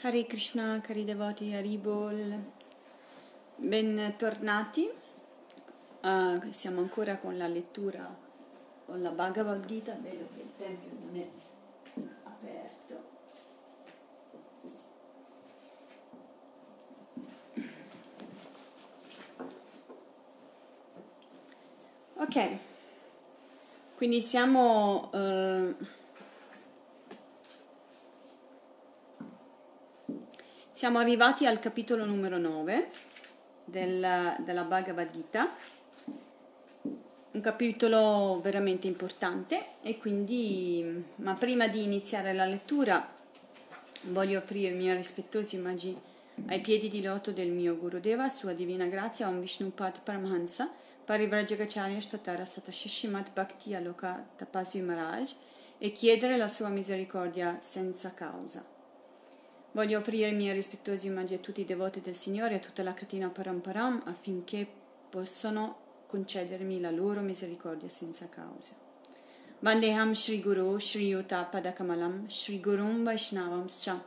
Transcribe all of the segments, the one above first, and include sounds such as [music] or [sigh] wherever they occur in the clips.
Hare Krishna, cari devoti, Haribol, bentornati. Uh, siamo ancora con la lettura con la Bhagavad Gita. Vedo che il tempio non è aperto. Ok, quindi siamo. Uh, Siamo arrivati al capitolo numero 9 del, della Bhagavad Gita, un capitolo veramente importante e quindi, ma prima di iniziare la lettura voglio offrire i miei rispettosi omaggi ai piedi di loto del mio Gurudeva, sua divina grazia, Om Vishnupad Paramahansa, Parivrajagacharya Statara Satashishimat Bhakti Aloka Tapasi Maharaj e chiedere la sua misericordia senza causa. Voglio offrire i miei rispettosi omaggi a tutti i devoti del Signore e a tutta la catena Paramparam affinché possano concedermi la loro misericordia senza causa. Vandeham Shri Guru Shri Yuta Padakamalam Shri Gurum Vaishnavam Scha.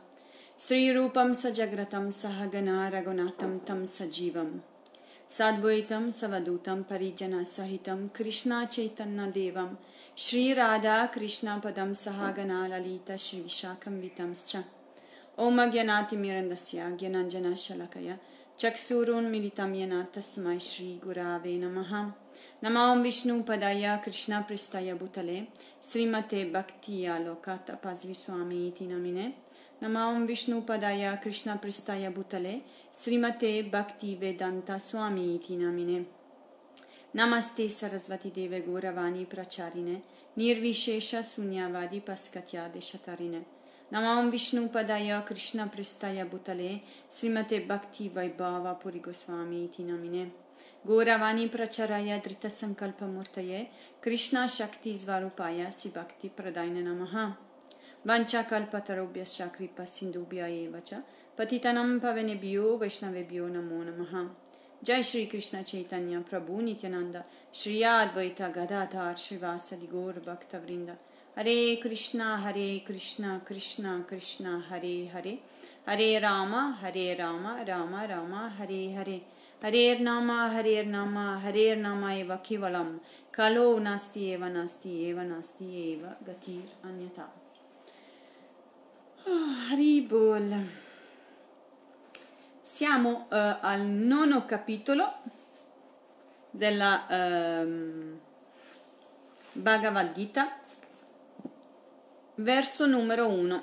Sri Rupam Sajagratam Sahagana Ragunatam Tam Sajivam. Sadvaitam Savadutam Parijana Sahitam Krishna Chaitanya Devam. Shri Radha Krishna Padam Sahagana Lalita Shri Vishakam Vitam Scha ओम अज्ञानातिमिरन्दस्य ज्ञानाञ्जनशलकया चक्षुरुन्मिलितं येन तस्मै श्रीगुरावे नमः नमो विष्णुपदाय कृष्णपृष्ठाय भूतले श्रीमते भक्तियालोकतपस्विस्वामी इति नमिने नमो विष्णुपदाय कृष्णपृष्ठाय भूतले श्रीमते भक्तिवेदान्तस्वामी इति नमिने नमस्ते सरस्वतीदेवे गौरवाणी प्रचारिणे निर्विशेषशून्यवादि पस्कत्यादेशतरिणे Namam नमाम विष्णु पदाय कृष्ण पृष्ठाय भूतले श्रीमते भक्ति वैभाव पुरी गोस्वामी इति नमिने गौरवाणी प्रचाराय धृतसङ्कल्पमूर्तये कृष्णशक्तिस्वरूपाय श्रीभक्तिप्रदाय नम वञ्चाकल्पतरुभ्यश्च कृपसिन्धुभ्य एव च पतितनम पवनेभ्यो वैष्णवेभ्यो नमो नमः जय श्री कृष्ण चैतन्य प्रभु नित्यानंद श्री अद्वैत गदाधार श्रीवासदि गौर भक्त वृंद Hare Krishna, Hare Krishna, Krishna Krishna, Hare Hare, Hare Rama, Hare Rama, Rama Rama, Hare Hare, Hare Nama, Hare Nama, Hare Nama eva Kivalam, Kalo Nasti eva Nasti eva Nasti eva Gatir Anyata. Oh, Haribol. Siamo uh, al nono capitolo della um, Bhagavad Gita Verso numero 1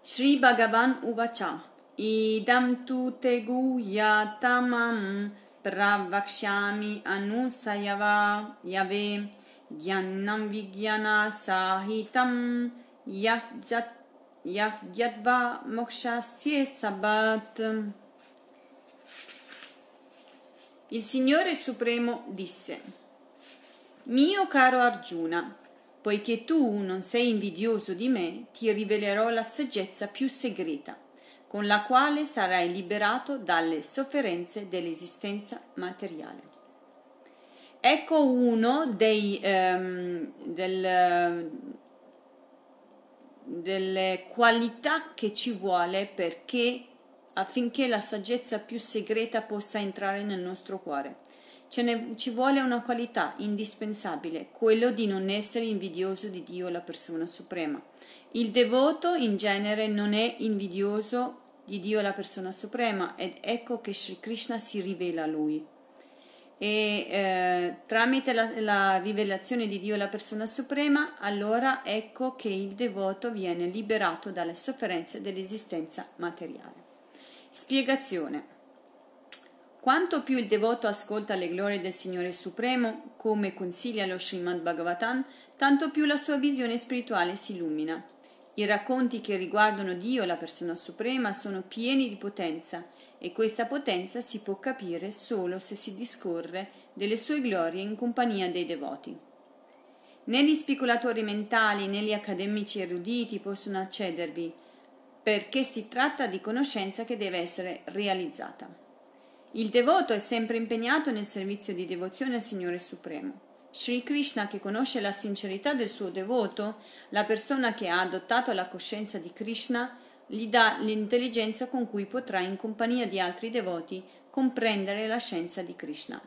Sri Bhagavan Uvacha. Idam tu te guyatamam pravakshami anusayava yave gyannam vigyana sahitam yagyadva mokshasye sabat. Il Signore Supremo disse Mio caro Arjuna Poiché tu non sei invidioso di me, ti rivelerò la saggezza più segreta, con la quale sarai liberato dalle sofferenze dell'esistenza materiale. Ecco uno dei, um, del, delle qualità che ci vuole perché affinché la saggezza più segreta possa entrare nel nostro cuore ne, ci vuole una qualità indispensabile, quello di non essere invidioso di Dio, la persona suprema. Il devoto in genere non è invidioso di Dio, la persona suprema, ed ecco che Sri Krishna si rivela a lui. E eh, tramite la, la rivelazione di Dio, la persona suprema, allora ecco che il devoto viene liberato dalle sofferenze dell'esistenza materiale. Spiegazione. Quanto più il devoto ascolta le glorie del Signore Supremo, come consiglia lo Srimad Bhagavatam, tanto più la sua visione spirituale si illumina. I racconti che riguardano Dio, la persona suprema, sono pieni di potenza e questa potenza si può capire solo se si discorre delle sue glorie in compagnia dei devoti. Né gli speculatori mentali né gli accademici eruditi possono accedervi, perché si tratta di conoscenza che deve essere realizzata. Il devoto è sempre impegnato nel servizio di devozione al Signore Supremo. Sri Krishna, che conosce la sincerità del suo devoto, la persona che ha adottato la coscienza di Krishna, gli dà l'intelligenza con cui potrà, in compagnia di altri devoti, comprendere la scienza di Krishna.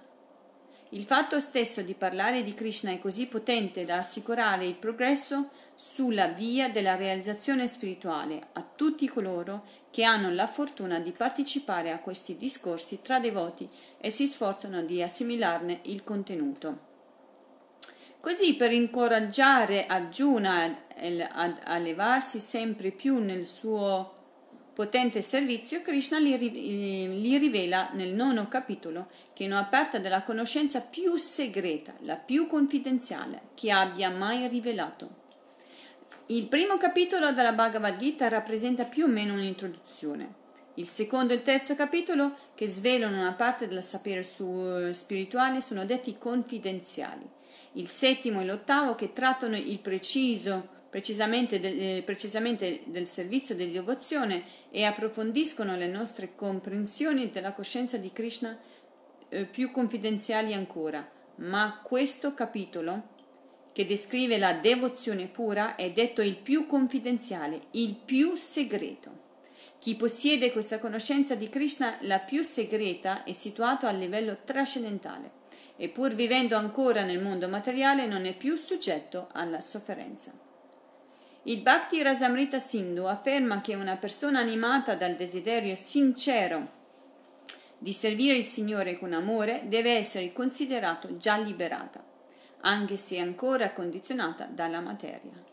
Il fatto stesso di parlare di Krishna è così potente da assicurare il progresso sulla via della realizzazione spirituale a tutti coloro che hanno la fortuna di partecipare a questi discorsi tra devoti e si sforzano di assimilarne il contenuto. Così per incoraggiare Arjuna a levarsi sempre più nel suo potente servizio, Krishna gli rivela nel nono capitolo che è un'aperta della conoscenza più segreta, la più confidenziale che abbia mai rivelato. Il primo capitolo della Bhagavad Gita rappresenta più o meno un'introduzione. Il secondo e il terzo capitolo, che svelano una parte del sapere spirituale, sono detti confidenziali. Il settimo e l'ottavo, che trattano il preciso, precisamente, de, eh, precisamente del servizio di devozione e approfondiscono le nostre comprensioni della coscienza di Krishna eh, più confidenziali ancora. Ma questo capitolo che descrive la devozione pura, è detto il più confidenziale, il più segreto. Chi possiede questa conoscenza di Krishna, la più segreta, è situato a livello trascendentale e pur vivendo ancora nel mondo materiale non è più soggetto alla sofferenza. Il Bhakti Rasamrita Sindhu afferma che una persona animata dal desiderio sincero di servire il Signore con amore deve essere considerato già liberata anche se ancora condizionata dalla materia.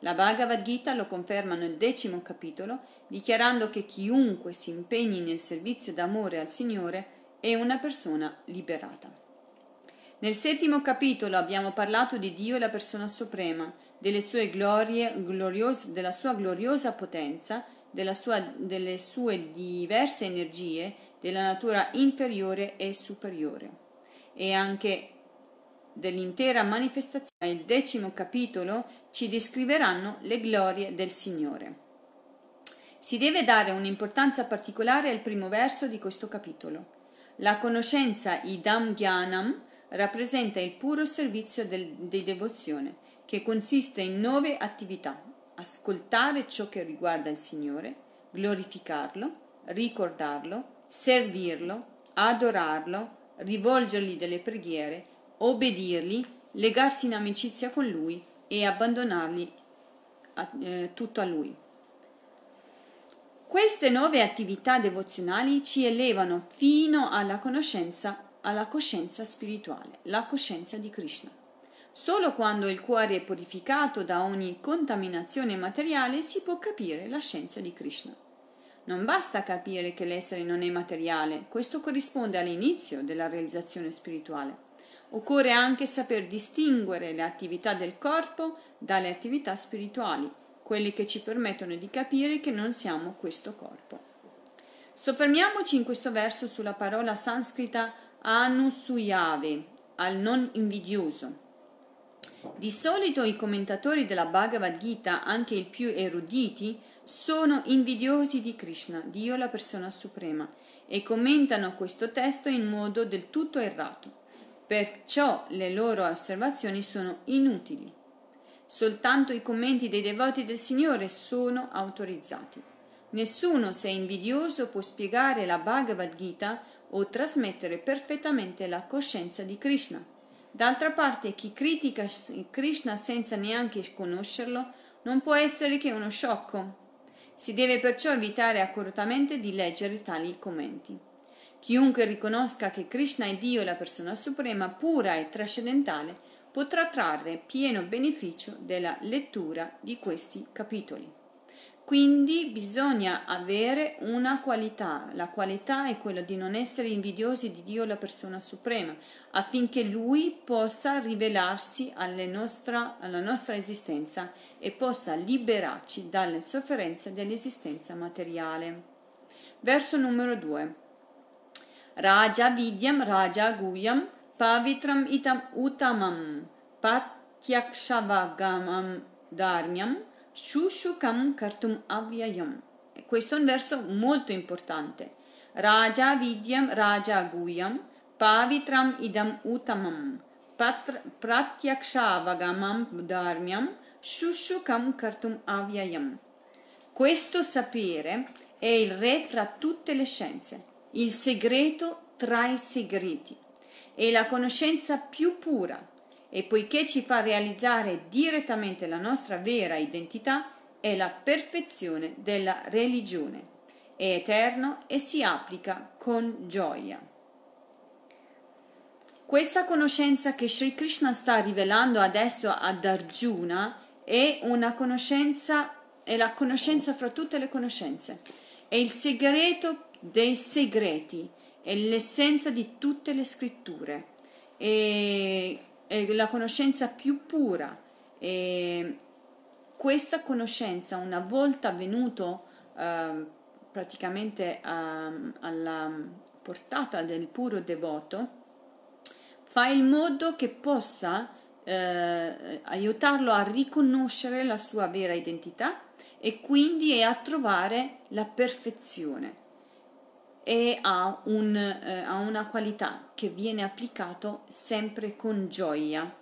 La Bhagavad Gita lo conferma nel decimo capitolo, dichiarando che chiunque si impegni nel servizio d'amore al Signore è una persona liberata. Nel settimo capitolo abbiamo parlato di Dio, la persona suprema, delle sue glorie, gloriose, della sua gloriosa potenza, sua, delle sue diverse energie, della natura inferiore e superiore. E anche dell'intera manifestazione, il decimo capitolo, ci descriveranno le glorie del Signore. Si deve dare un'importanza particolare al primo verso di questo capitolo. La conoscenza idam gyanam rappresenta il puro servizio del, di devozione, che consiste in nove attività. Ascoltare ciò che riguarda il Signore, glorificarlo, ricordarlo, servirlo, adorarlo, rivolgergli delle preghiere, obbedirgli, legarsi in amicizia con lui e abbandonargli a, eh, tutto a lui. Queste nuove attività devozionali ci elevano fino alla conoscenza, alla coscienza spirituale, la coscienza di Krishna. Solo quando il cuore è purificato da ogni contaminazione materiale si può capire la scienza di Krishna. Non basta capire che l'essere non è materiale, questo corrisponde all'inizio della realizzazione spirituale. Occorre anche saper distinguere le attività del corpo dalle attività spirituali, quelle che ci permettono di capire che non siamo questo corpo. Soffermiamoci in questo verso sulla parola sanscrita anusuyave, al non invidioso. Di solito i commentatori della Bhagavad Gita, anche i più eruditi, sono invidiosi di Krishna, Dio la persona suprema, e commentano questo testo in modo del tutto errato perciò le loro osservazioni sono inutili. Soltanto i commenti dei devoti del Signore sono autorizzati. Nessuno, se invidioso, può spiegare la Bhagavad Gita o trasmettere perfettamente la coscienza di Krishna. D'altra parte, chi critica Krishna senza neanche conoscerlo non può essere che uno sciocco. Si deve perciò evitare accuratamente di leggere tali commenti. Chiunque riconosca che Krishna è Dio e la persona suprema, pura e trascendentale, potrà trarre pieno beneficio della lettura di questi capitoli. Quindi bisogna avere una qualità, la qualità è quella di non essere invidiosi di Dio la persona suprema, affinché Lui possa rivelarsi nostra, alla nostra esistenza e possa liberarci dalle sofferenze dell'esistenza materiale. Verso numero 2. Raja Vidyam Raja Guyam Pavitram Itam Utamam Patyaksavagamam Dharmyam Shushukam Kartum Avyayam. Questo è un verso molto importante. Raja Vidyam Raja Guyam Pavitram Idam Utamam Pratyaksavagamam Dharmyam Shushukam Kartum Avyayam. Questo sapere è il re fra tutte le scienze, il segreto tra i segreti, è la conoscenza più pura e poiché ci fa realizzare direttamente la nostra vera identità, è la perfezione della religione. È eterno e si applica con gioia. Questa conoscenza che Sri Krishna sta rivelando adesso ad Arjuna è una conoscenza, è la conoscenza fra tutte le conoscenze, è il segreto dei segreti, è l'essenza di tutte le scritture, è, è la conoscenza più pura. E questa conoscenza, una volta venuto eh, praticamente a, alla portata del puro devoto, fa in modo che possa eh, aiutarlo a riconoscere la sua vera identità e quindi a trovare la perfezione e ha, un, eh, ha una qualità che viene applicato sempre con gioia.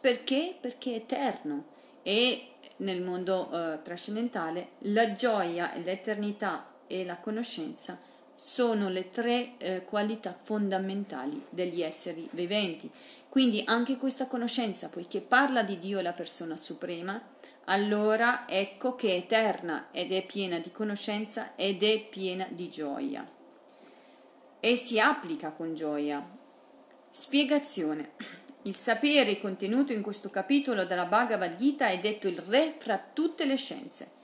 Perché? Perché è eterno e nel mondo eh, trascendentale la gioia, l'eternità e la conoscenza sono le tre eh, qualità fondamentali degli esseri viventi. Quindi anche questa conoscenza, poiché parla di Dio la persona suprema, allora ecco che è eterna ed è piena di conoscenza ed è piena di gioia. E si applica con gioia. Spiegazione. Il sapere contenuto in questo capitolo della Bhagavad Gita è detto il re fra tutte le scienze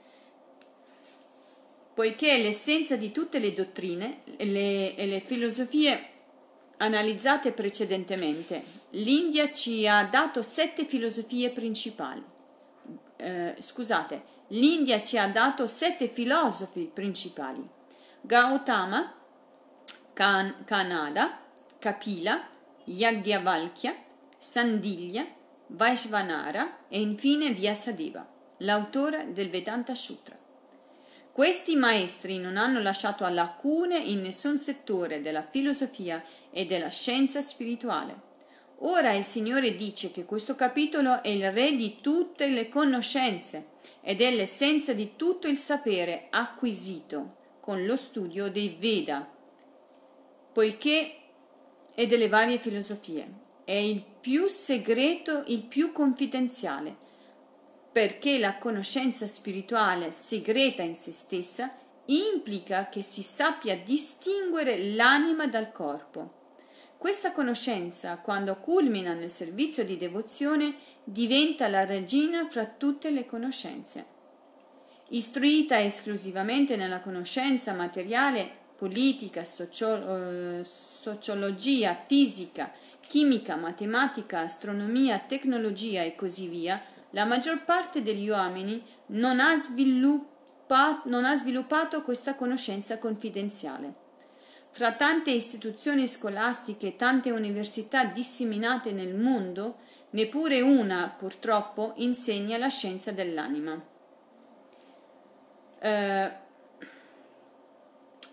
poiché è l'essenza di tutte le dottrine e le, e le filosofie analizzate precedentemente. L'India ci ha dato sette filosofie principali. Eh, scusate, l'India ci ha dato sette filosofi principali. Gautama, Kan- Kanada, Kapila, Yagyavalkya, Sandilya, Vaishvanara e infine Vyasadeva, l'autore del Vedanta Sutra. Questi maestri non hanno lasciato lacune in nessun settore della filosofia e della scienza spirituale. Ora il Signore dice che questo capitolo è il re di tutte le conoscenze ed è l'essenza di tutto il sapere acquisito con lo studio dei Veda, poiché è delle varie filosofie. È il più segreto, il più confidenziale, perché la conoscenza spirituale segreta in se stessa implica che si sappia distinguere l'anima dal corpo. Questa conoscenza, quando culmina nel servizio di devozione, diventa la regina fra tutte le conoscenze. Istruita esclusivamente nella conoscenza materiale, politica, socio- eh, sociologia, fisica, chimica, matematica, astronomia, tecnologia e così via, la maggior parte degli uomini non ha, non ha sviluppato questa conoscenza confidenziale. Fra tante istituzioni scolastiche e tante università disseminate nel mondo, neppure una, purtroppo, insegna la scienza dell'anima. Eh,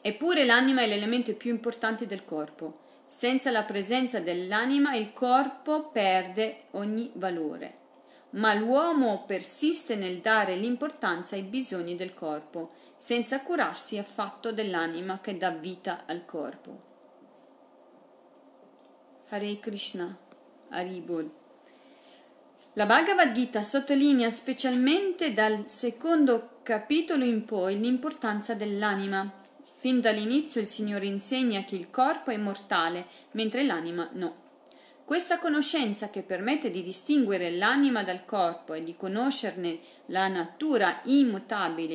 eppure l'anima è l'elemento più importante del corpo. Senza la presenza dell'anima il corpo perde ogni valore ma l'uomo persiste nel dare l'importanza ai bisogni del corpo, senza curarsi affatto dell'anima che dà vita al corpo. Hare Krishna, Haribol. La Bhagavad Gita sottolinea specialmente dal secondo capitolo in poi l'importanza dell'anima. Fin dall'inizio il Signore insegna che il corpo è mortale, mentre l'anima no. Questa conoscenza che permette di distinguere l'anima dal corpo e di conoscerne la natura immutabile,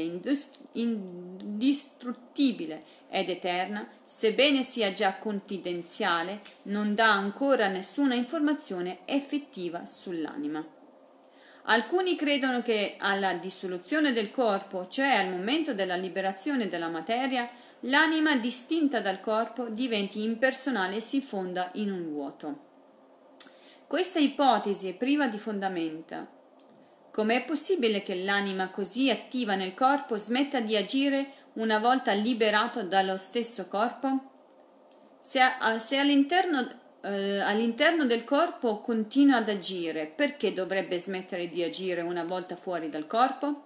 indistruttibile ed eterna, sebbene sia già confidenziale, non dà ancora nessuna informazione effettiva sull'anima. Alcuni credono che alla dissoluzione del corpo, cioè al momento della liberazione della materia, l'anima distinta dal corpo diventi impersonale e si fonda in un vuoto. Questa ipotesi è priva di fondamenta. Com'è possibile che l'anima così attiva nel corpo smetta di agire una volta liberato dallo stesso corpo? Se, se all'interno, eh, all'interno del corpo continua ad agire, perché dovrebbe smettere di agire una volta fuori dal corpo?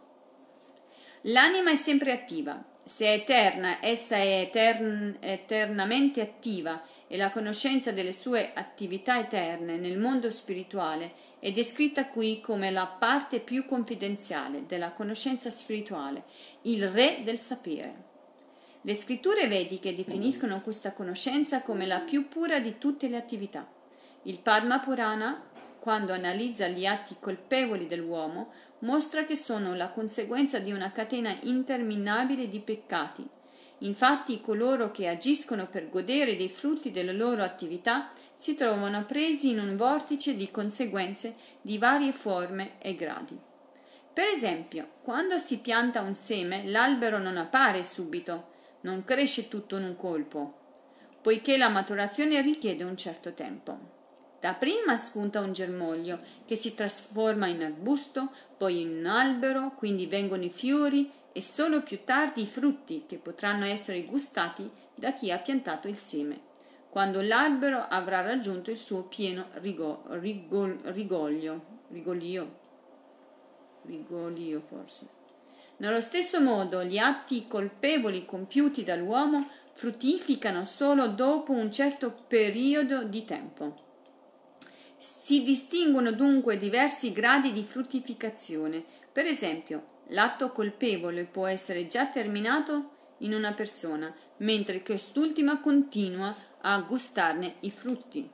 L'anima è sempre attiva. Se è eterna, essa è etern- eternamente attiva e la conoscenza delle sue attività eterne nel mondo spirituale è descritta qui come la parte più confidenziale della conoscenza spirituale, il re del sapere. Le scritture vediche definiscono questa conoscenza come la più pura di tutte le attività. Il Padma Purana, quando analizza gli atti colpevoli dell'uomo, mostra che sono la conseguenza di una catena interminabile di peccati. Infatti coloro che agiscono per godere dei frutti delle loro attività si trovano presi in un vortice di conseguenze di varie forme e gradi. Per esempio, quando si pianta un seme, l'albero non appare subito, non cresce tutto in un colpo, poiché la maturazione richiede un certo tempo. Dapprima spunta un germoglio che si trasforma in arbusto, poi in un albero, quindi vengono i fiori e solo più tardi i frutti che potranno essere gustati da chi ha piantato il seme, quando l'albero avrà raggiunto il suo pieno rigo, rigol, rigoglio, rigolio, rigolio forse. Nello stesso modo gli atti colpevoli compiuti dall'uomo fruttificano solo dopo un certo periodo di tempo. Si distinguono dunque diversi gradi di fruttificazione. Per esempio, l'atto colpevole può essere già terminato in una persona, mentre quest'ultima continua a gustarne i frutti.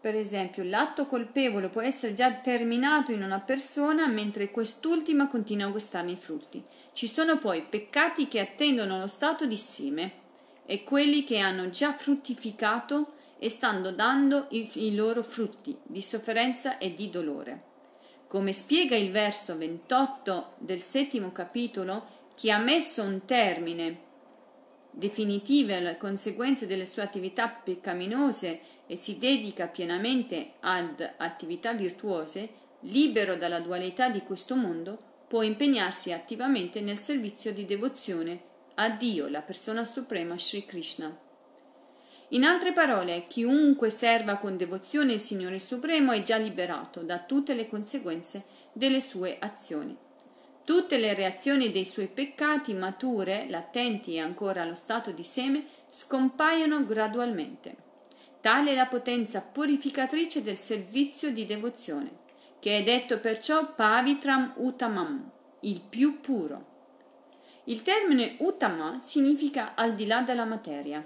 Per esempio, l'atto colpevole può essere già terminato in una persona, mentre quest'ultima continua a gustarne i frutti. Ci sono poi peccati che attendono lo stato di seme e quelli che hanno già fruttificato e stanno dando i, i loro frutti di sofferenza e di dolore. Come spiega il verso 28 del settimo capitolo, chi ha messo un termine definitivo alle conseguenze delle sue attività peccaminose e si dedica pienamente ad attività virtuose, libero dalla dualità di questo mondo, può impegnarsi attivamente nel servizio di devozione a Dio, la persona suprema Sri Krishna. In altre parole, chiunque serva con devozione il Signore Supremo è già liberato da tutte le conseguenze delle sue azioni. Tutte le reazioni dei suoi peccati mature, latenti e ancora allo stato di seme, scompaiono gradualmente. Tale è la potenza purificatrice del servizio di devozione, che è detto perciò Pavitram Uttamam, il più puro. Il termine Uttama significa al di là della materia.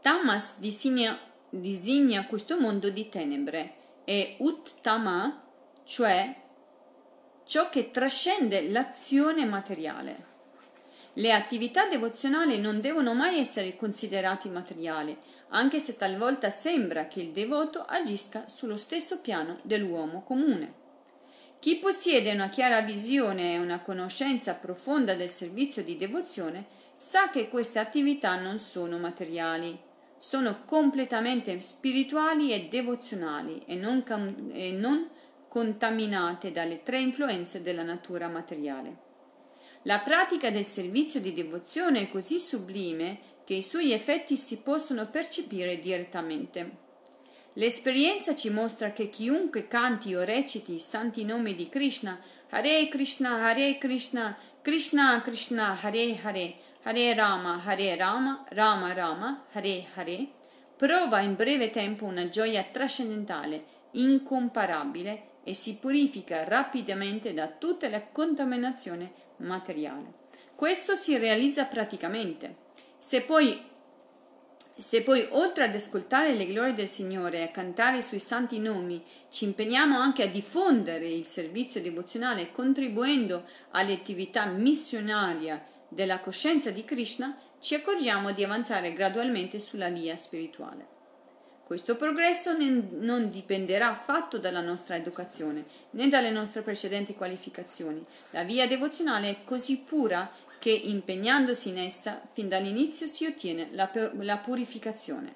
Tamas designa, designa questo mondo di tenebre e Uttama, cioè ciò che trascende l'azione materiale. Le attività devozionali non devono mai essere considerate materiali, anche se talvolta sembra che il devoto agisca sullo stesso piano dell'uomo comune. Chi possiede una chiara visione e una conoscenza profonda del servizio di devozione sa che queste attività non sono materiali, sono completamente spirituali e devozionali e non, e non contaminate dalle tre influenze della natura materiale. La pratica del servizio di devozione è così sublime che i suoi effetti si possono percepire direttamente. L'esperienza ci mostra che chiunque canti o reciti i santi nomi di Krishna, Hare Krishna, Hare Krishna, Krishna Krishna, Hare Hare, Hare Rama, Hare Rama, Rama Rama, Hare Hare, prova in breve tempo una gioia trascendentale, incomparabile e si purifica rapidamente da tutta la contaminazione materiale. Questo si realizza praticamente. Se poi se poi, oltre ad ascoltare le glorie del Signore e a cantare i suoi santi nomi, ci impegniamo anche a diffondere il servizio devozionale contribuendo all'attività missionaria della coscienza di Krishna, ci accorgiamo di avanzare gradualmente sulla via spirituale. Questo progresso non dipenderà affatto dalla nostra educazione né dalle nostre precedenti qualificazioni. La via devozionale è così pura che impegnandosi in essa fin dall'inizio si ottiene la, la purificazione.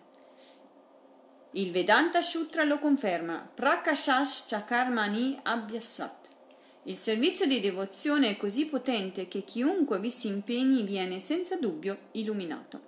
Il Vedanta Sutra lo conferma, Prakashash Chakarmani Abhyasat. Il servizio di devozione è così potente che chiunque vi si impegni viene senza dubbio illuminato.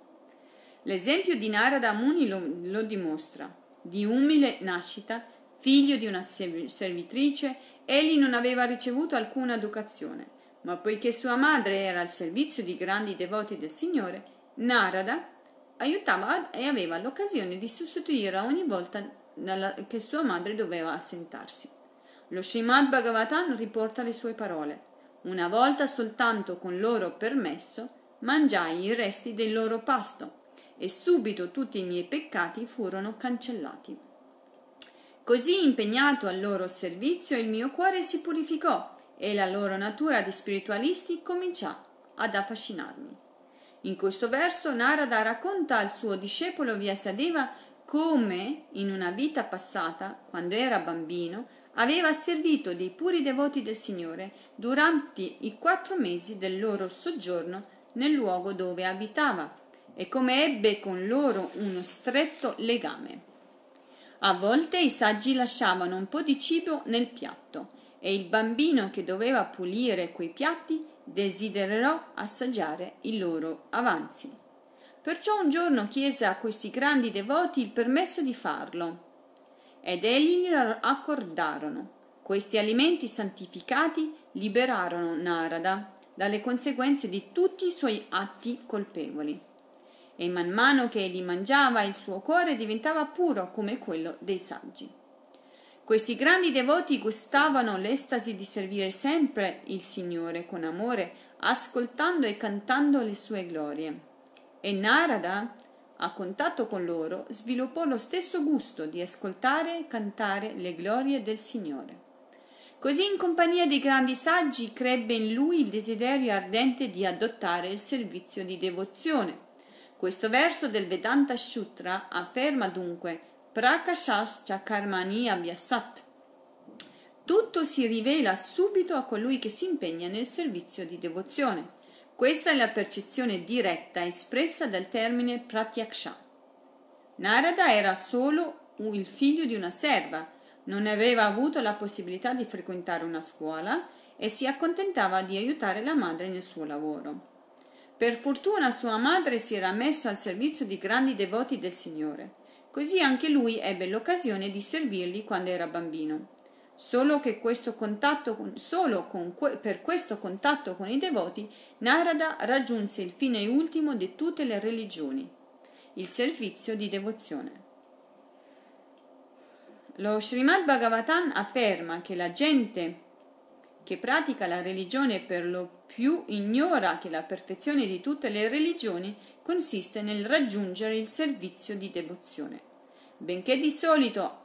L'esempio di Narada Muni lo, lo dimostra. Di umile nascita, figlio di una servitrice egli non aveva ricevuto alcuna educazione, ma poiché sua madre era al servizio di grandi devoti del Signore, Narada aiutava e aveva l'occasione di sostituire ogni volta che sua madre doveva assentarsi. Lo Srimad Bhagavatam riporta le sue parole. Una volta soltanto con loro permesso mangiai i resti del loro pasto e subito tutti i miei peccati furono cancellati. Così impegnato al loro servizio il mio cuore si purificò e la loro natura di spiritualisti cominciò ad affascinarmi. In questo verso Narada racconta al suo discepolo Vyasadeva come in una vita passata, quando era bambino, aveva servito dei puri devoti del Signore durante i quattro mesi del loro soggiorno nel luogo dove abitava e come ebbe con loro uno stretto legame. A volte i saggi lasciavano un po' di cibo nel piatto e il bambino che doveva pulire quei piatti desiderò assaggiare i loro avanzi. Perciò un giorno chiese a questi grandi devoti il permesso di farlo ed egli glielo accordarono. Questi alimenti santificati liberarono Narada dalle conseguenze di tutti i suoi atti colpevoli. E man mano che egli mangiava il suo cuore diventava puro come quello dei saggi. Questi grandi devoti gustavano l'estasi di servire sempre il Signore con amore, ascoltando e cantando le sue glorie. E Narada a contatto con loro, sviluppò lo stesso gusto di ascoltare e cantare le glorie del Signore. Così in compagnia dei grandi saggi crebbe in lui il desiderio ardente di adottare il servizio di devozione. Questo verso del Vedanta Sutra afferma dunque Prakashas Chakarmani Abhyasat. Tutto si rivela subito a colui che si impegna nel servizio di devozione. Questa è la percezione diretta espressa dal termine pratyaksha. Narada era solo il figlio di una serva, non aveva avuto la possibilità di frequentare una scuola e si accontentava di aiutare la madre nel suo lavoro. Per fortuna sua madre si era messa al servizio di grandi devoti del Signore, così anche lui ebbe l'occasione di servirli quando era bambino. Solo, con, solo con, per questo contatto con i devoti Narada raggiunse il fine ultimo di tutte le religioni, il servizio di devozione. Lo Srimad Bhagavatam afferma che la gente che pratica la religione per lo più ignora che la perfezione di tutte le religioni consiste nel raggiungere il servizio di devozione. Benché di solito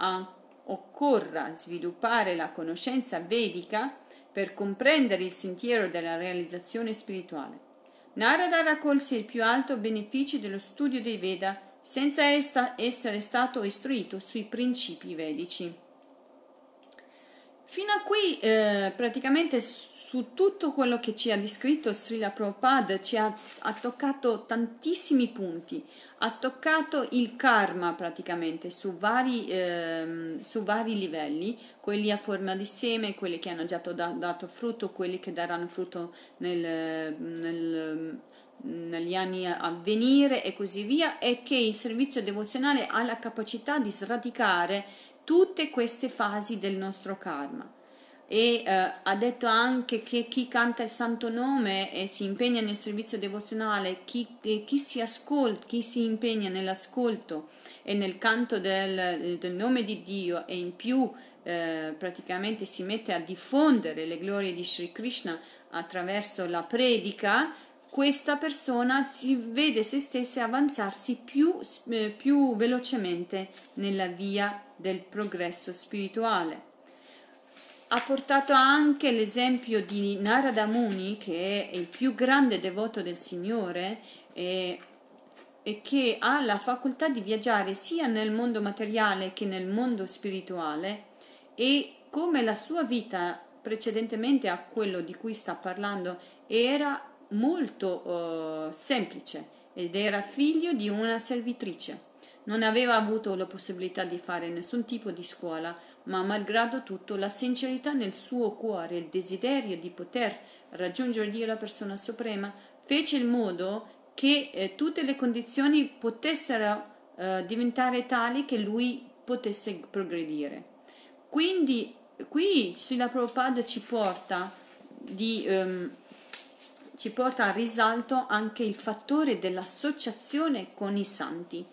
occorra sviluppare la conoscenza vedica per comprendere il sentiero della realizzazione spirituale. Narada raccolse il più alto beneficio dello studio dei Veda senza essere stato istruito sui principi vedici. Fino a qui eh, praticamente su tutto quello che ci ha descritto Srila Prabhupada ci ha, ha toccato tantissimi punti. Ha toccato il karma praticamente su vari, ehm, su vari livelli, quelli a forma di seme, quelli che hanno già da, dato frutto, quelli che daranno frutto nel, nel, negli anni a venire e così via, e che il servizio devozionale ha la capacità di sradicare tutte queste fasi del nostro karma e eh, ha detto anche che chi canta il santo nome e si impegna nel servizio devozionale, chi, chi si ascolta, chi si impegna nell'ascolto e nel canto del, del nome di Dio e in più eh, praticamente si mette a diffondere le glorie di Sri Krishna attraverso la predica, questa persona si vede se stessa avanzarsi più, eh, più velocemente nella via del progresso spirituale ha portato anche l'esempio di Narada Muni, che è il più grande devoto del Signore e, e, che ha la facoltà di viaggiare sia nel mondo materiale che nel mondo spirituale e come la sua vita precedentemente a quello di cui sta parlando era molto uh, semplice ed era figlio di una servitrice. Non aveva avuto la possibilità di fare nessun tipo di scuola, ma malgrado tutto la sincerità nel suo cuore, il desiderio di poter raggiungere Dio la persona suprema, fece in modo che eh, tutte le condizioni potessero eh, diventare tali che lui potesse progredire. Quindi qui Srila Prabhupada ci porta, di, um, ci porta a risalto anche il fattore dell'associazione con i santi.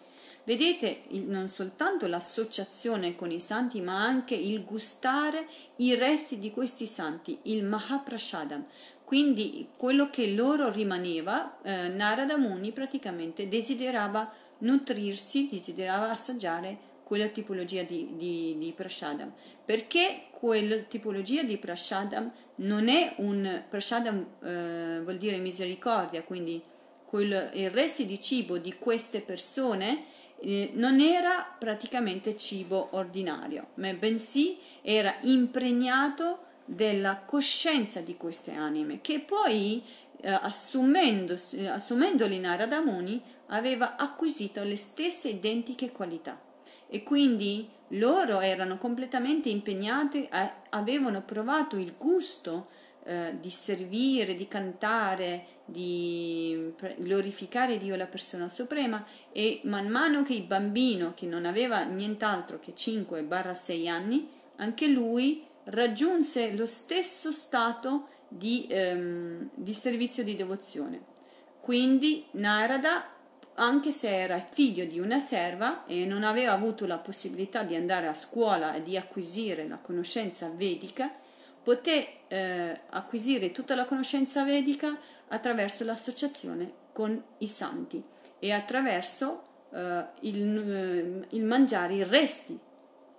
Vedete non soltanto l'associazione con i santi, ma anche il gustare i resti di questi santi, il Mahaprashadam. Quindi quello che loro rimaneva, eh, Narada Muni praticamente desiderava nutrirsi, desiderava assaggiare quella tipologia di, di, di prashadam, perché quella tipologia di prashadam non è un prashadam, eh, vuol dire misericordia, quindi quel, il resto di cibo di queste persone eh, non era praticamente cibo ordinario, ma bensì era impregnato della coscienza di queste anime, che poi eh, assumendoli Narada Muni aveva acquisito le stesse identiche qualità. E quindi loro erano completamente impegnati, avevano provato il gusto eh, di servire, di cantare, di glorificare Dio la persona suprema e man mano che il bambino che non aveva nient'altro che 5-6 anni, anche lui raggiunse lo stesso stato di, ehm, di servizio di devozione. Quindi Narada anche se era figlio di una serva e non aveva avuto la possibilità di andare a scuola e di acquisire la conoscenza vedica, poté eh, acquisire tutta la conoscenza vedica attraverso l'associazione con i santi e attraverso eh, il, eh, il mangiare i resti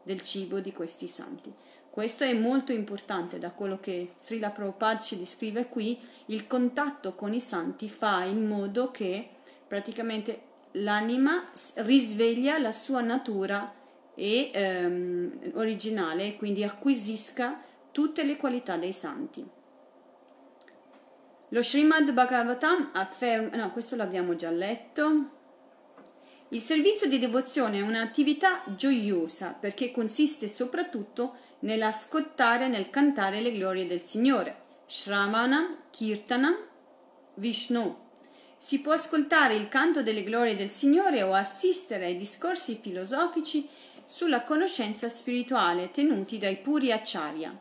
del cibo di questi santi. Questo è molto importante da quello che Srila Prabhupada ci descrive qui, il contatto con i santi fa in modo che praticamente l'anima risveglia la sua natura e, ehm, originale e quindi acquisisca tutte le qualità dei santi. Lo Srimad Bhagavatam afferma, no, questo l'abbiamo già letto. Il servizio di devozione è un'attività gioiosa perché consiste soprattutto nell'ascoltare e nel cantare le glorie del Signore. Shravanam, Kirtanam, Vishnu, si può ascoltare il canto delle glorie del Signore o assistere ai discorsi filosofici sulla conoscenza spirituale tenuti dai puri acciaria.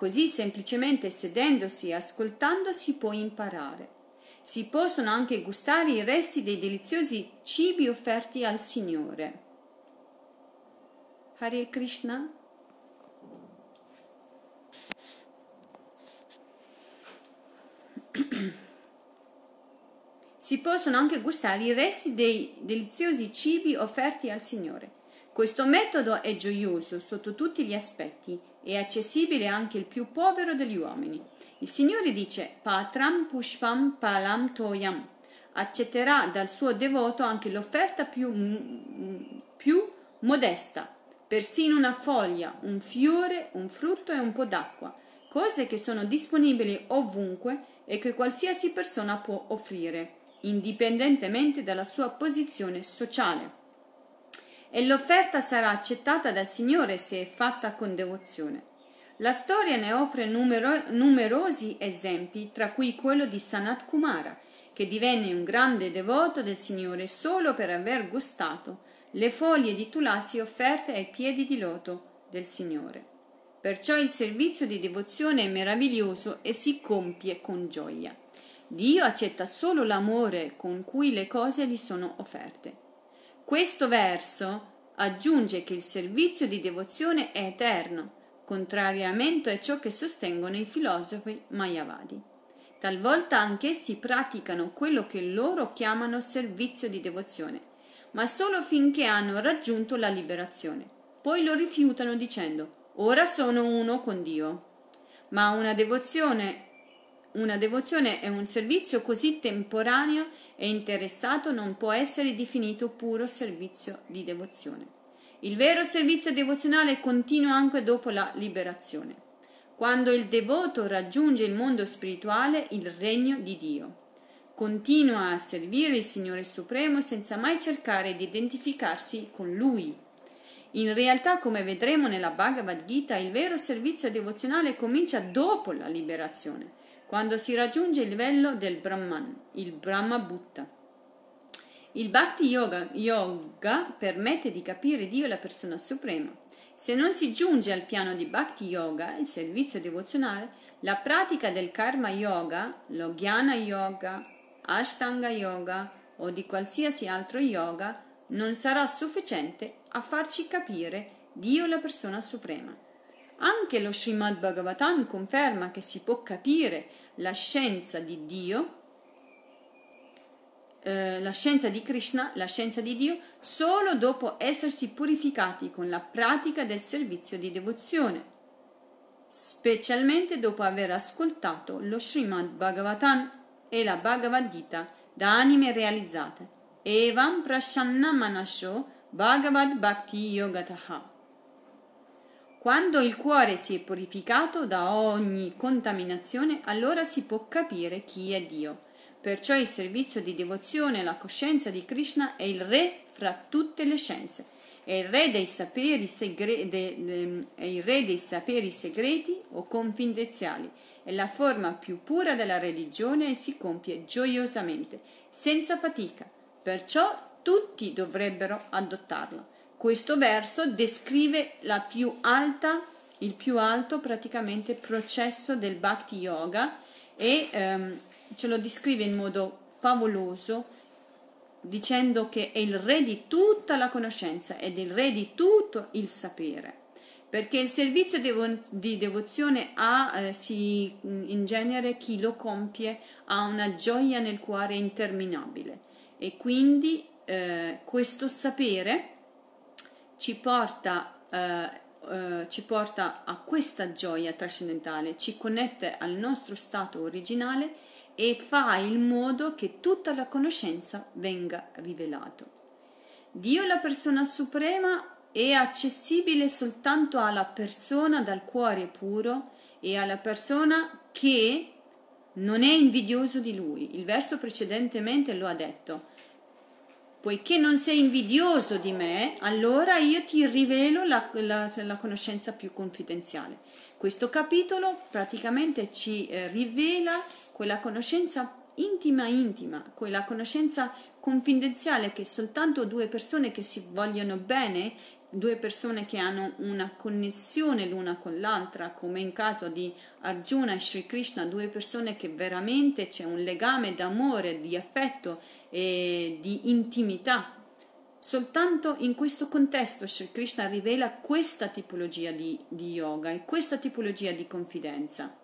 Così semplicemente sedendosi e ascoltando si può imparare. Si possono anche gustare i resti dei deliziosi cibi offerti al Signore. Hare Krishna [clears throat] si possono anche gustare i resti dei deliziosi cibi offerti al Signore. Questo metodo è gioioso sotto tutti gli aspetti e accessibile anche al più povero degli uomini. Il Signore dice Patram Pushpam Palam Toyam accetterà dal suo devoto anche l'offerta più, più modesta, persino una foglia, un fiore, un frutto e un po' d'acqua, cose che sono disponibili ovunque e che qualsiasi persona può offrire indipendentemente dalla sua posizione sociale. E l'offerta sarà accettata dal Signore se è fatta con devozione. La storia ne offre numero- numerosi esempi, tra cui quello di Sanat Kumara, che divenne un grande devoto del Signore solo per aver gustato le foglie di tulasi offerte ai piedi di loto del Signore. Perciò il servizio di devozione è meraviglioso e si compie con gioia. Dio accetta solo l'amore con cui le cose gli sono offerte. Questo verso aggiunge che il servizio di devozione è eterno, contrariamente a ciò che sostengono i filosofi mayavadi. Talvolta anch'essi praticano quello che loro chiamano servizio di devozione, ma solo finché hanno raggiunto la liberazione. Poi lo rifiutano dicendo ora sono uno con Dio. Ma una devozione una devozione è un servizio così temporaneo e interessato non può essere definito puro servizio di devozione. Il vero servizio devozionale continua anche dopo la liberazione, quando il devoto raggiunge il mondo spirituale, il regno di Dio. Continua a servire il Signore Supremo senza mai cercare di identificarsi con Lui. In realtà, come vedremo nella Bhagavad Gita, il vero servizio devozionale comincia dopo la liberazione quando si raggiunge il livello del Brahman, il Brahma Bhutta. Il Bhakti yoga, yoga permette di capire Dio la persona suprema. Se non si giunge al piano di Bhakti Yoga, il servizio devozionale, la pratica del Karma Yoga, lo Jnana Yoga, Ashtanga Yoga o di qualsiasi altro yoga non sarà sufficiente a farci capire Dio la persona suprema. Anche lo Srimad Bhagavatam conferma che si può capire la scienza di Dio, eh, la scienza di Krishna, la scienza di Dio, solo dopo essersi purificati con la pratica del servizio di devozione, specialmente dopo aver ascoltato lo Srimad Bhagavatam e la Bhagavad Gita da anime realizzate. Evam prashanna manasho Bhagavad Bhakti Yogataha. Quando il cuore si è purificato da ogni contaminazione, allora si può capire chi è Dio. Perciò il servizio di devozione alla coscienza di Krishna è il re fra tutte le scienze. È il re dei saperi, segre- de- de- re dei saperi segreti o confidenziali. È la forma più pura della religione e si compie gioiosamente, senza fatica. Perciò tutti dovrebbero adottarlo. Questo verso descrive più alta, il più alto praticamente processo del Bhakti Yoga e ehm, ce lo descrive in modo favoloso dicendo che è il re di tutta la conoscenza ed il re di tutto il sapere perché il servizio devo- di devozione ha, eh, si, in genere chi lo compie ha una gioia nel cuore interminabile e quindi eh, questo sapere ci porta, eh, eh, ci porta a questa gioia trascendentale, ci connette al nostro stato originale e fa in modo che tutta la conoscenza venga rivelata. Dio, la persona suprema, è accessibile soltanto alla persona dal cuore puro e alla persona che non è invidioso di lui. Il verso precedentemente lo ha detto poiché non sei invidioso di me, allora io ti rivelo la, la, la conoscenza più confidenziale. Questo capitolo praticamente ci eh, rivela quella conoscenza intima intima, quella conoscenza confidenziale che soltanto due persone che si vogliono bene, due persone che hanno una connessione l'una con l'altra, come in caso di Arjuna e Sri Krishna, due persone che veramente c'è un legame d'amore, di affetto e di intimità. Soltanto in questo contesto Sri Krishna rivela questa tipologia di, di yoga e questa tipologia di confidenza.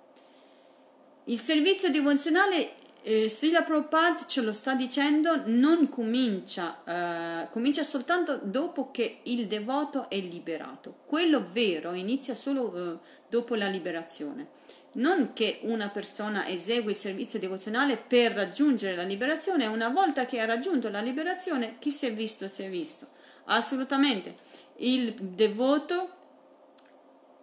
Il servizio devozionale, eh, Srila Prabhupada ce lo sta dicendo, non comincia, eh, comincia soltanto dopo che il devoto è liberato. Quello vero inizia solo eh, dopo la liberazione non che una persona esegue il servizio devozionale per raggiungere la liberazione, una volta che ha raggiunto la liberazione, chi si è visto si è visto. Assolutamente. Il devoto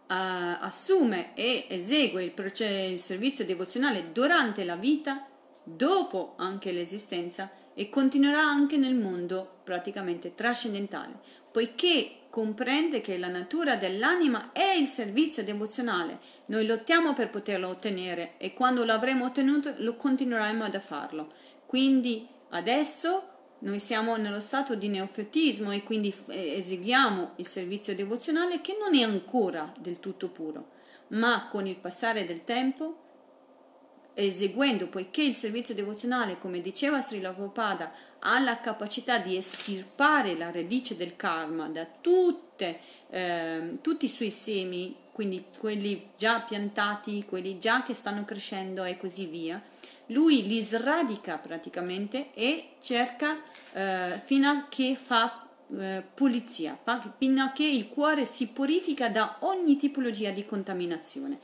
uh, assume e esegue il, proce- il servizio devozionale durante la vita, dopo anche l'esistenza e continuerà anche nel mondo praticamente trascendentale, poiché comprende che la natura dell'anima è il servizio devozionale. Noi lottiamo per poterlo ottenere e quando l'avremo ottenuto lo continueremo a farlo. Quindi adesso noi siamo nello stato di neofetismo e quindi eh, eseguiamo il servizio devozionale che non è ancora del tutto puro, ma con il passare del tempo eseguendo, poiché il servizio devozionale, come diceva Srila Prabhupada, ha la capacità di estirpare la radice del karma da tutte, eh, tutti i suoi semi, quindi quelli già piantati, quelli già che stanno crescendo e così via, lui li sradica praticamente e cerca eh, fino a che fa eh, pulizia, fino a che il cuore si purifica da ogni tipologia di contaminazione.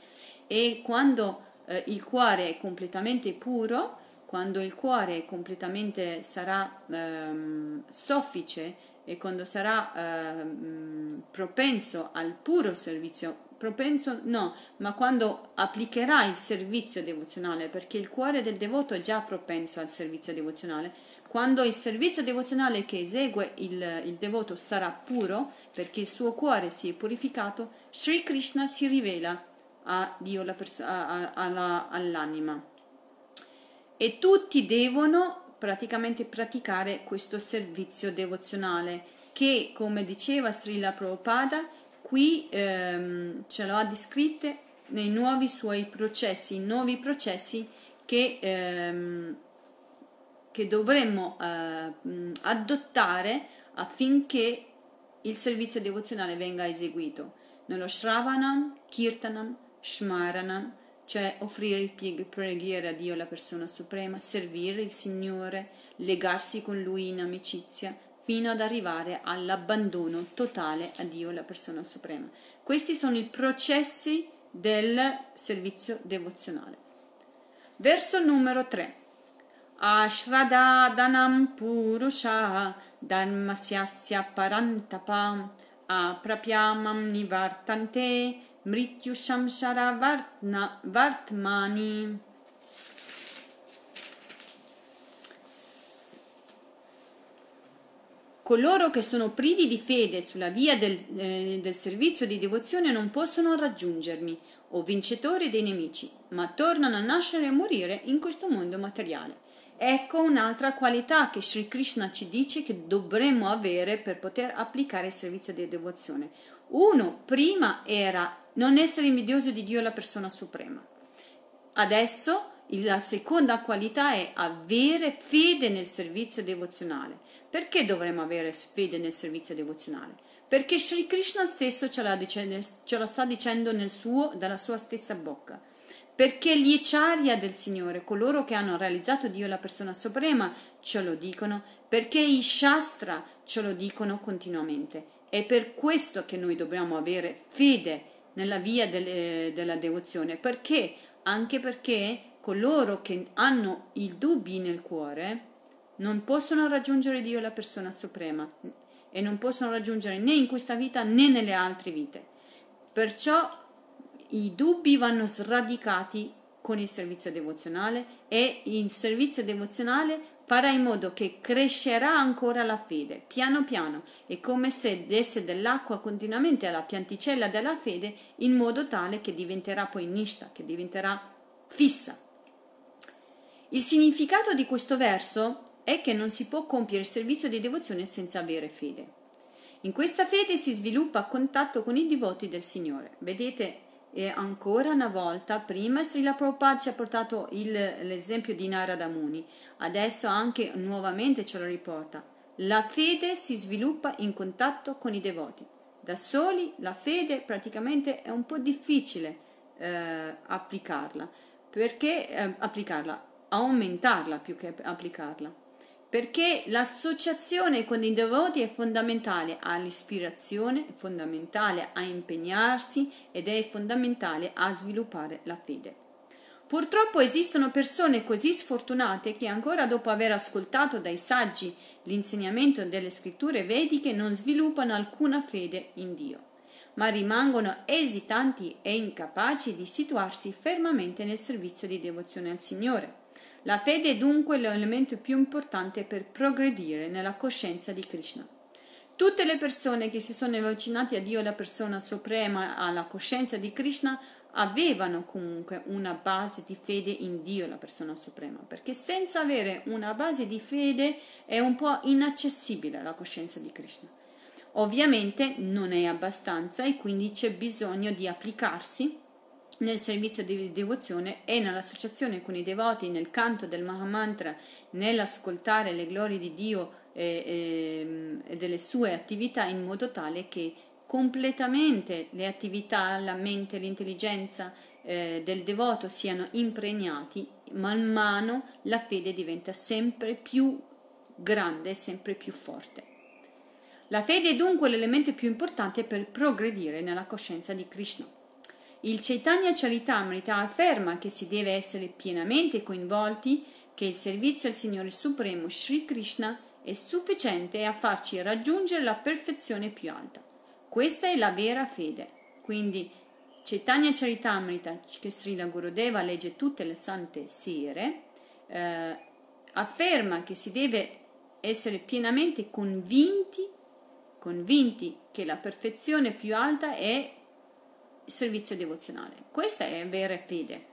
E quando eh, il cuore è completamente puro, quando il cuore completamente sarà ehm, soffice e quando sarà ehm, propenso al puro servizio, propenso no, ma quando applicherà il servizio devozionale, perché il cuore del devoto è già propenso al servizio devozionale, quando il servizio devozionale che esegue il, il devoto sarà puro, perché il suo cuore si è purificato, Sri Krishna si rivela a Dio, alla, all'anima. E tutti devono praticamente praticare questo servizio devozionale che, come diceva Srila Prabhupada, qui ehm, ce lo ha descritte nei nuovi suoi processi, nuovi processi che, ehm, che dovremmo eh, adottare affinché il servizio devozionale venga eseguito. Nello Shravanam, Kirtanam, Shmaranam, cioè offrire preghiera a Dio, la persona suprema, servire il Signore, legarsi con Lui in amicizia, fino ad arrivare all'abbandono totale a Dio, la persona suprema. Questi sono i processi del servizio devozionale. Verso numero 3. Ashradadhanam Purusha Dharmasyasya Parantapa Aprapyamam Nivartante Mrityushamshara Vartmani Coloro che sono privi di fede sulla via del, eh, del servizio di devozione non possono raggiungermi, o vincitori dei nemici, ma tornano a nascere e morire in questo mondo materiale. Ecco un'altra qualità che Sri Krishna ci dice che dovremmo avere per poter applicare il servizio di devozione. Uno, prima era non essere invidioso di Dio la persona suprema. Adesso la seconda qualità è avere fede nel servizio devozionale. Perché dovremmo avere fede nel servizio devozionale? Perché Sri Krishna stesso ce, la, dice, ce la sta dicendo suo, dalla sua stessa bocca. Perché gli ecciaria del Signore, coloro che hanno realizzato Dio la persona suprema, ce lo dicono, perché i Shastra ce lo dicono continuamente. È per questo che noi dobbiamo avere fede nella via delle, della devozione. Perché? Anche perché coloro che hanno i dubbi nel cuore, non possono raggiungere Dio la persona suprema e non possono raggiungere né in questa vita né nelle altre vite. Perciò i dubbi vanno sradicati con il servizio devozionale e il servizio devozionale farà in modo che crescerà ancora la fede, piano piano, è come se desse dell'acqua continuamente alla pianticella della fede in modo tale che diventerà poi nishta, che diventerà fissa. Il significato di questo verso è che non si può compiere il servizio di devozione senza avere fede. In questa fede si sviluppa contatto con i devoti del Signore. Vedete, e ancora una volta, prima Srila Prabhupada ci ha portato il, l'esempio di Narada Muni, adesso anche nuovamente ce lo riporta. La fede si sviluppa in contatto con i devoti. Da soli la fede praticamente è un po' difficile eh, applicarla, perché eh, applicarla, aumentarla più che applicarla perché l'associazione con i devoti è fondamentale all'ispirazione, è fondamentale a impegnarsi ed è fondamentale a sviluppare la fede. Purtroppo esistono persone così sfortunate che ancora dopo aver ascoltato dai saggi l'insegnamento delle scritture vediche non sviluppano alcuna fede in Dio, ma rimangono esitanti e incapaci di situarsi fermamente nel servizio di devozione al Signore. La fede è dunque l'elemento più importante per progredire nella coscienza di Krishna. Tutte le persone che si sono avvicinate a Dio, la persona suprema, alla coscienza di Krishna, avevano comunque una base di fede in Dio, la persona suprema, perché senza avere una base di fede è un po' inaccessibile la coscienza di Krishna. Ovviamente non è abbastanza e quindi c'è bisogno di applicarsi nel servizio di devozione e nell'associazione con i devoti, nel canto del Mahamantra, nell'ascoltare le glorie di Dio e, e, e delle sue attività in modo tale che completamente le attività, la mente, l'intelligenza eh, del devoto siano impregnati, man mano la fede diventa sempre più grande, sempre più forte. La fede è dunque l'elemento più importante per progredire nella coscienza di Krishna. Il Chaitanya Charitamrita afferma che si deve essere pienamente coinvolti, che il servizio al Signore Supremo Sri Krishna è sufficiente a farci raggiungere la perfezione più alta. Questa è la vera fede. Quindi Chaitanya Charitamrita, che Srila Gurudeva legge tutte le sante sere, eh, afferma che si deve essere pienamente convinti, convinti che la perfezione più alta è servizio devozionale. Questa è vera fede.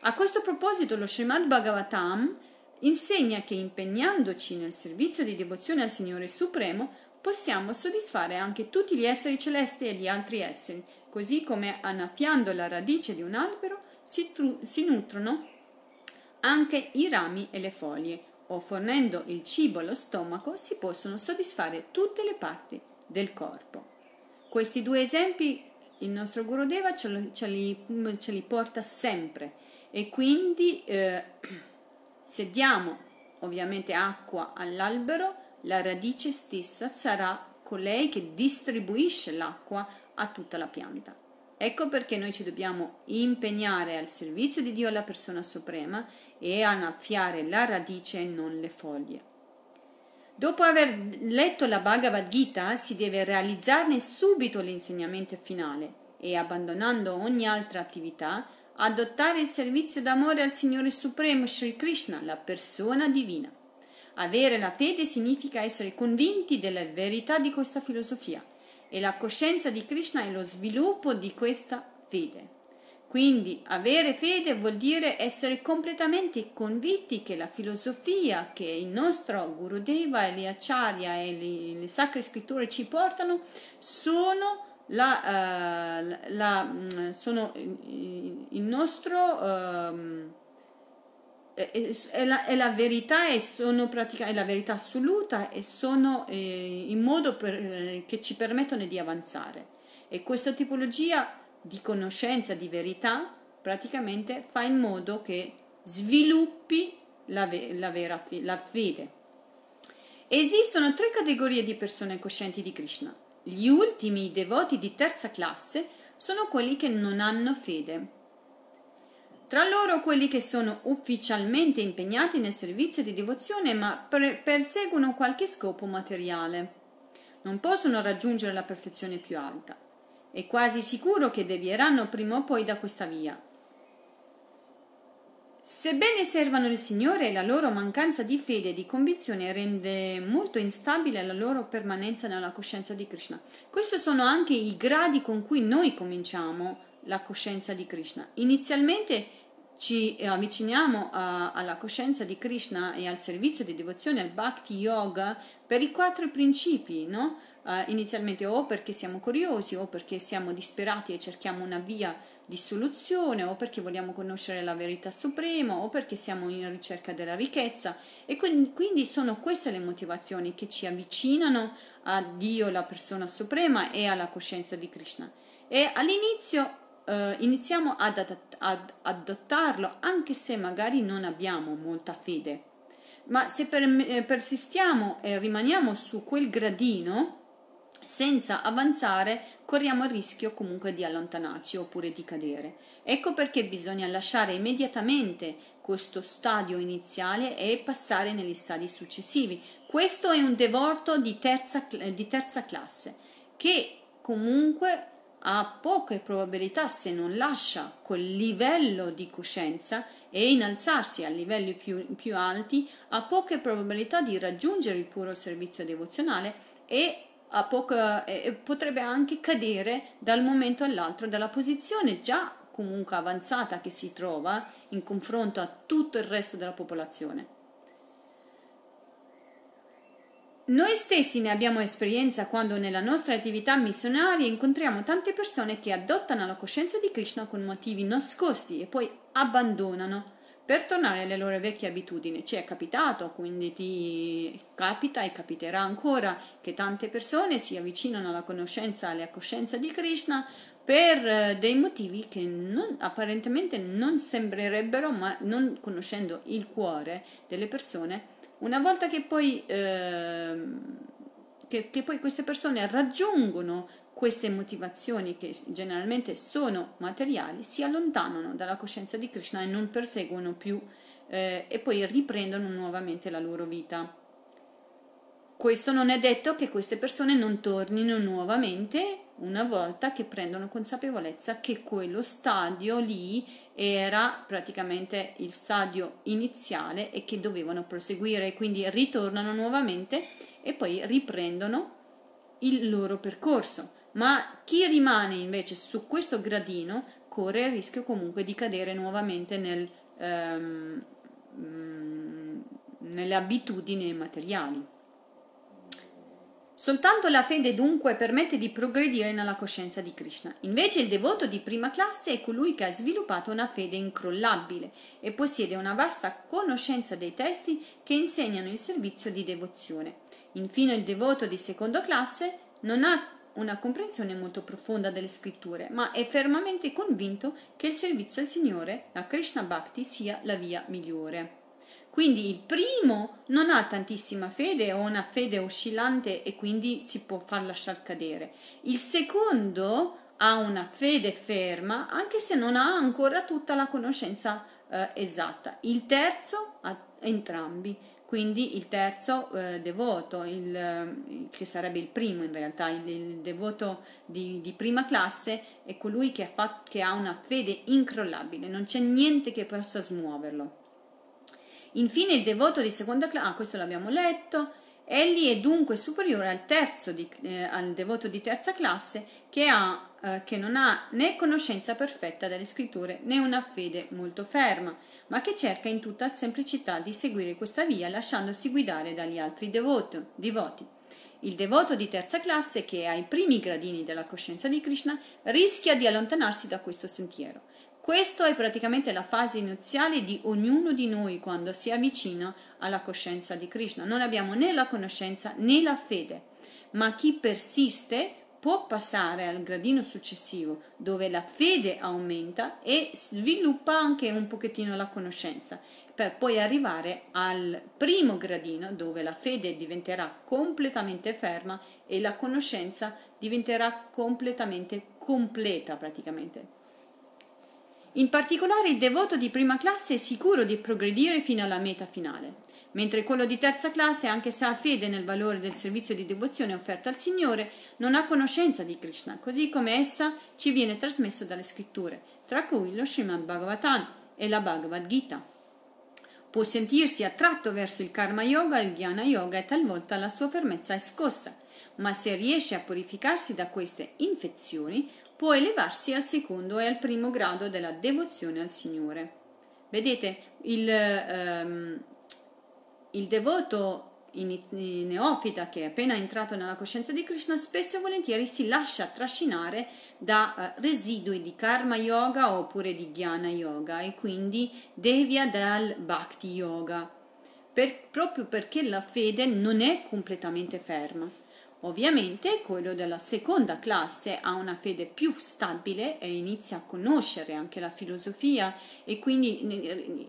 A questo proposito lo Srimad Bhagavatam insegna che impegnandoci nel servizio di devozione al Signore Supremo possiamo soddisfare anche tutti gli esseri celesti e gli altri esseri, così come annaffiando la radice di un albero si, tru- si nutrono anche i rami e le foglie, o fornendo il cibo allo stomaco si possono soddisfare tutte le parti del corpo. Questi due esempi il nostro Gurudeva ce, lo, ce, li, ce li, porta sempre e quindi eh, [clears throat] se diamo ovviamente acqua all'albero, la radice stessa sarà colei che distribuisce l'acqua a tutta la pianta. Ecco perché noi ci dobbiamo impegnare al servizio di Dio alla persona suprema e annaffiare la radice e non le foglie. Dopo aver letto la Bhagavad Gita si deve realizzarne subito l'insegnamento finale e abbandonando ogni altra attività adottare il servizio d'amore al Signore Supremo Sri Krishna, la persona divina. Avere la fede significa essere convinti della verità di questa filosofia e la coscienza di Krishna è lo sviluppo di questa fede. Quindi avere fede vuol dire essere completamente convinti che la filosofia che il nostro Gurudeva e le Acharya e le, le sacre scritture ci portano sono, la, uh, la, mm, sono il nostro... Uh, è, la, è la verità e sono pratica, la verità assoluta e sono eh, in modo per, eh, che ci permettono di avanzare. E questa tipologia di conoscenza, di verità, praticamente fa in modo che sviluppi la, la vera la fede. Esistono tre categorie di persone coscienti di Krishna. Gli ultimi devoti di terza classe sono quelli che non hanno fede tra loro quelli che sono ufficialmente impegnati nel servizio di devozione ma perseguono qualche scopo materiale. Non possono raggiungere la perfezione più alta. È quasi sicuro che devieranno prima o poi da questa via. Sebbene servano il Signore, la loro mancanza di fede e di convinzione rende molto instabile la loro permanenza nella coscienza di Krishna. Questi sono anche i gradi con cui noi cominciamo la coscienza di Krishna. Inizialmente ci avviciniamo a, alla coscienza di Krishna e al servizio di devozione al Bhakti Yoga per i quattro principi, no? Uh, inizialmente o perché siamo curiosi o perché siamo disperati e cerchiamo una via di soluzione o perché vogliamo conoscere la verità suprema o perché siamo in ricerca della ricchezza e quindi sono queste le motivazioni che ci avvicinano a Dio, la persona suprema e alla coscienza di Krishna. E all'inizio eh, iniziamo ad, ad, ad adottarlo anche se magari non abbiamo molta fede. Ma se per, eh, persistiamo e rimaniamo su quel gradino senza avanzare, corriamo il rischio comunque di allontanarci oppure di cadere. Ecco perché bisogna lasciare immediatamente questo stadio iniziale e passare negli stadi successivi. Questo è un devoto di terza, di terza classe che comunque ha poche probabilità se non lascia quel livello di coscienza e innalzarsi a livelli più, più alti, ha poche probabilità di raggiungere il puro servizio devozionale e poca, eh, potrebbe anche cadere dal momento all'altro dalla posizione già comunque avanzata che si trova in confronto a tutto il resto della popolazione. Noi stessi ne abbiamo esperienza quando nella nostra attività missionaria incontriamo tante persone che adottano la coscienza di Krishna con motivi nascosti e poi abbandonano per tornare alle loro vecchie abitudini. Ci è capitato, quindi ti capita e capiterà ancora che tante persone si avvicinano alla conoscenza, alla coscienza di Krishna per eh, dei motivi che non, apparentemente non sembrerebbero, ma non conoscendo il cuore delle persone, una volta che poi, eh, che, che poi queste persone raggiungono queste motivazioni che generalmente sono materiali, si allontanano dalla coscienza di Krishna e non perseguono più eh, e poi riprendono nuovamente la loro vita. Questo non è detto che queste persone non tornino nuovamente una volta che prendono consapevolezza che quello stadio lì era praticamente il stadio iniziale e che dovevano proseguire, quindi ritornano nuovamente e poi riprendono il loro percorso. Ma chi rimane invece su questo gradino corre il rischio comunque di cadere nuovamente nel, ehm, nelle abitudini materiali. Soltanto la fede dunque permette di progredire nella coscienza di Krishna. Invece il devoto di prima classe è colui che ha sviluppato una fede incrollabile e possiede una vasta conoscenza dei testi che insegnano il servizio di devozione. Infine il devoto di seconda classe non ha una comprensione molto profonda delle scritture, ma è fermamente convinto che il servizio al Signore, la Krishna Bhakti, sia la via migliore. Quindi il primo non ha tantissima fede o una fede oscillante e quindi si può far lasciar cadere. Il secondo ha una fede ferma anche se non ha ancora tutta la conoscenza eh, esatta. Il terzo ha entrambi. Quindi il terzo eh, devoto, il, eh, che sarebbe il primo in realtà, il, il devoto di, di, prima classe, è colui che ha, fatto, che ha una fede incrollabile, non c'è niente che possa smuoverlo. Infine il devoto di seconda classe, ah questo l'abbiamo letto, egli è dunque superiore al, di, eh, al devoto di terza classe che, ha, eh, che non ha né conoscenza perfetta delle scritture né una fede molto ferma, ma che cerca in tutta semplicità di seguire questa via lasciandosi guidare dagli altri devoto, devoti. Il devoto di terza classe, che è ai primi gradini della coscienza di Krishna, rischia di allontanarsi da questo sentiero. Questa è praticamente la fase iniziale di ognuno di noi quando si avvicina alla coscienza di Krishna. Non abbiamo né la conoscenza né la fede, ma chi persiste può passare al gradino successivo dove la fede aumenta e sviluppa anche un pochettino la conoscenza per poi arrivare al primo gradino dove la fede diventerà completamente ferma e la conoscenza diventerà completamente completa praticamente. In particolare il devoto di prima classe è sicuro di progredire fino alla meta finale, mentre quello di terza classe, anche se ha fede nel valore del servizio di devozione offerto al Signore, non ha conoscenza di Krishna, così come essa ci viene trasmesso dalle scritture, tra cui lo Srimad Bhagavatam e la Bhagavad Gita. Può sentirsi attratto verso il Karma Yoga e il Jnana Yoga e talvolta la sua fermezza è scossa, ma se riesce a purificarsi da queste infezioni, può elevarsi al secondo e al primo grado della devozione al Signore. Vedete, il, um, il devoto in, in neofita che è appena entrato nella coscienza di Krishna spesso e volentieri si lascia trascinare da uh, residui di karma yoga oppure di jnana yoga e quindi devia dal bhakti yoga, per, proprio perché la fede non è completamente ferma. Ovviamente quello della seconda classe ha una fede più stabile e inizia a conoscere anche la filosofia e quindi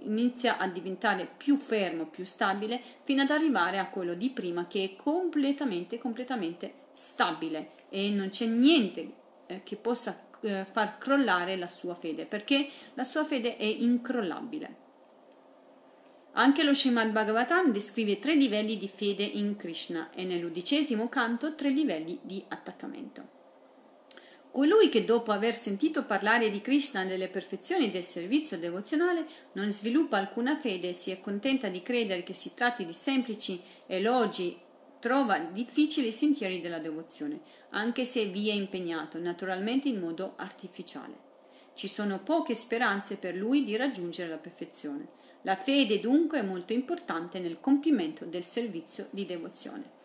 inizia a diventare più fermo, più stabile, fino ad arrivare a quello di prima che è completamente, completamente stabile e non c'è niente eh, che possa eh, far crollare la sua fede, perché la sua fede è incrollabile. Anche lo Srimad Bhagavatam descrive tre livelli di fede in Krishna e nell'undicesimo canto tre livelli di attaccamento. Colui che dopo aver sentito parlare di Krishna delle perfezioni del servizio devozionale non sviluppa alcuna fede e si accontenta di credere che si tratti di semplici elogi, trova difficili i sentieri della devozione, anche se vi è impegnato, naturalmente in modo artificiale. Ci sono poche speranze per lui di raggiungere la perfezione. La fede dunque è molto importante nel compimento del servizio di devozione.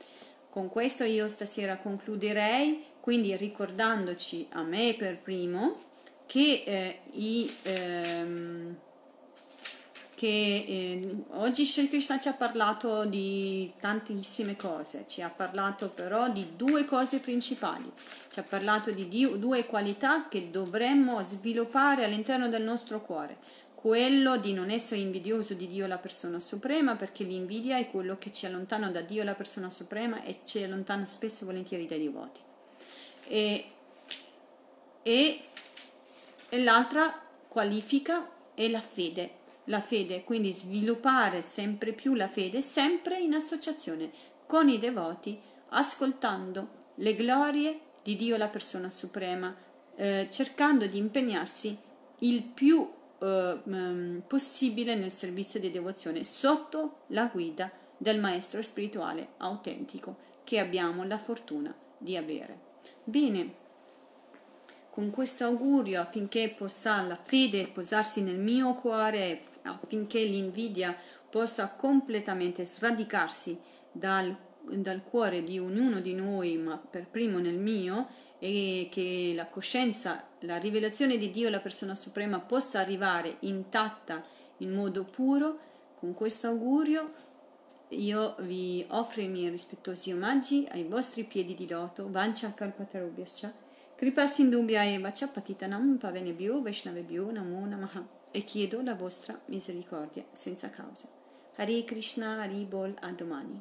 Con questo io stasera concluderei, quindi ricordandoci a me per primo che, eh, i, ehm, che eh, oggi Sri Krishna ci ha parlato di tantissime cose, ci ha parlato però di due cose principali, ci ha parlato di due qualità che dovremmo sviluppare all'interno del nostro cuore quello di non essere invidioso di Dio la persona suprema, perché l'invidia è quello che ci allontana da Dio la persona suprema e ci allontana spesso e volentieri dai devoti. E, e, e l'altra qualifica è la fede, la fede, quindi sviluppare sempre più la fede, sempre in associazione con i devoti, ascoltando le glorie di Dio la persona suprema, eh, cercando di impegnarsi il più eh, possibile nel servizio di devozione sotto la guida del maestro spirituale autentico che abbiamo la fortuna di avere. Bene, con questo augurio affinché possa la fede posarsi nel mio cuore, affinché l'invidia possa completamente sradicarsi dal, dal cuore di ognuno di noi, ma per primo nel mio, e che la coscienza, la rivelazione di Dio, la persona suprema, possa arrivare intatta in modo puro. Con questo augurio io vi offro i miei rispettosi omaggi ai vostri piedi di loto, Vancha Kalpatarubhyascha, Kripa Sindubhya Eva Chapatitanam Pavenebhyo Vaishnavebhyo Namo Namaha e chiedo la vostra misericordia senza causa. Hare Krishna, Hari Bol, a domani.